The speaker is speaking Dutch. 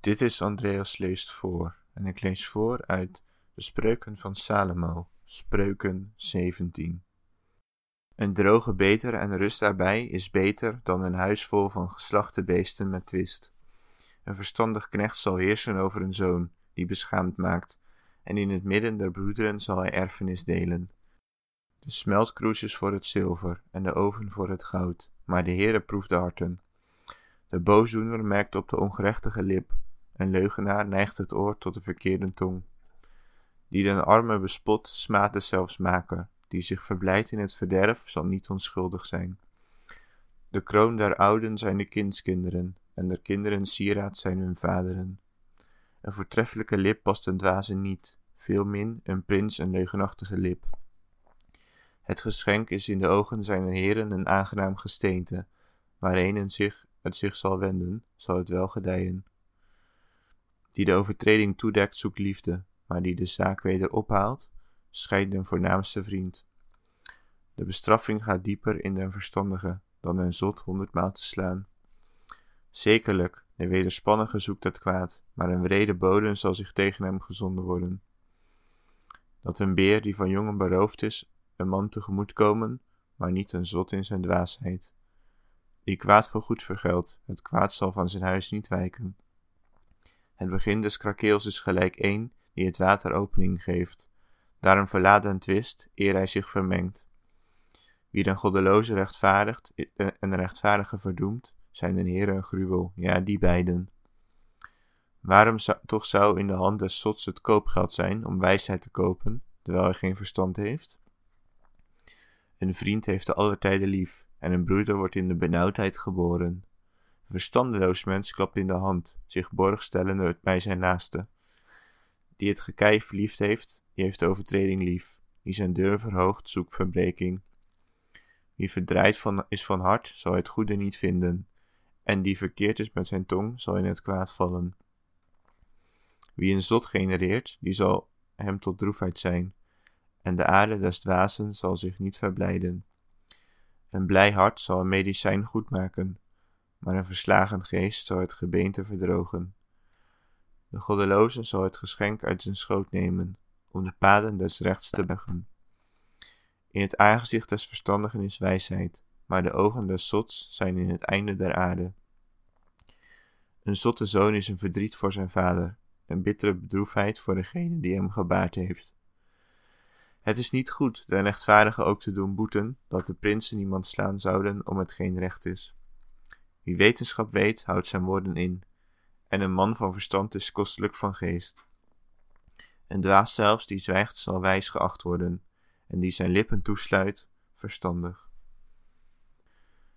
Dit is Andreas leest voor en ik lees voor uit de Spreuken van Salomo, Spreuken 17. Een droge beter en rust daarbij is beter dan een huis vol van geslachte beesten met twist. Een verstandig knecht zal heersen over een zoon, die beschaamd maakt, en in het midden der broederen zal hij erfenis delen. De smeltkroes is voor het zilver en de oven voor het goud, maar de Heere proeft de harten. De boosdoener merkt op de ongerechtige lip, een leugenaar neigt het oor tot de verkeerde tong. Die den arme bespot, smaadt de zelfs maken, die zich verblijdt in het verderf, zal niet onschuldig zijn. De kroon der ouden zijn de kindskinderen, en der kinderen sieraad zijn hun vaderen. Een voortreffelijke lip past een dwaze niet, veelmin een prins een leugenachtige lip. Het geschenk is in de ogen zijner heren een aangenaam gesteente, waarheen een zich, het zich zal wenden, zal het wel gedijen. Die de overtreding toedekt, zoekt liefde, maar die de zaak weder ophaalt, scheidt den voornaamste vriend. De bestraffing gaat dieper in den verstandige dan een zot honderdmaal te slaan. Zekerlijk, de wederspannige zoekt het kwaad, maar een wrede bodem zal zich tegen hem gezonden worden. Dat een beer die van jongen beroofd is, een man tegemoet komen, maar niet een zot in zijn dwaasheid. Die kwaad voor goed vergeldt, het kwaad zal van zijn huis niet wijken. Het begin des krakeels is gelijk één die het water opening geeft. Daarom verlaat een twist, eer hij zich vermengt. Wie den goddeloze rechtvaardigt en de rechtvaardige verdoemt, zijn den Heer een gruwel, ja, die beiden. Waarom zou, toch zou in de hand des zots het koopgeld zijn om wijsheid te kopen, terwijl hij geen verstand heeft? Een vriend heeft de aller tijden lief, en een broeder wordt in de benauwdheid geboren. Verstandeloos mens klapt in de hand, zich borg stellende bij zijn naaste. Die het gekij verliefd heeft, die heeft de overtreding lief. Die zijn deur verhoogt, zoekt verbreking. Wie verdraaid van, is van hart, zal het goede niet vinden. En die verkeerd is met zijn tong, zal in het kwaad vallen. Wie een zot genereert, die zal hem tot droefheid zijn. En de aarde des dwazen zal zich niet verblijden. Een blij hart zal een medicijn goed maken, maar een verslagen geest zal het gebeente verdrogen. De goddeloze zal het geschenk uit zijn schoot nemen, om de paden des rechts te buigen. In het aangezicht des verstandigen is wijsheid, maar de ogen des zots zijn in het einde der aarde. Een zotte zoon is een verdriet voor zijn vader, een bittere bedroefheid voor degene die hem gebaard heeft. Het is niet goed de rechtvaardige ook te doen boeten, dat de prinsen niemand slaan zouden om hetgeen recht is. Wie wetenschap weet, houdt zijn woorden in, en een man van verstand is kostelijk van geest. Een dwaas zelfs die zwijgt zal wijs geacht worden, en die zijn lippen toesluit, verstandig.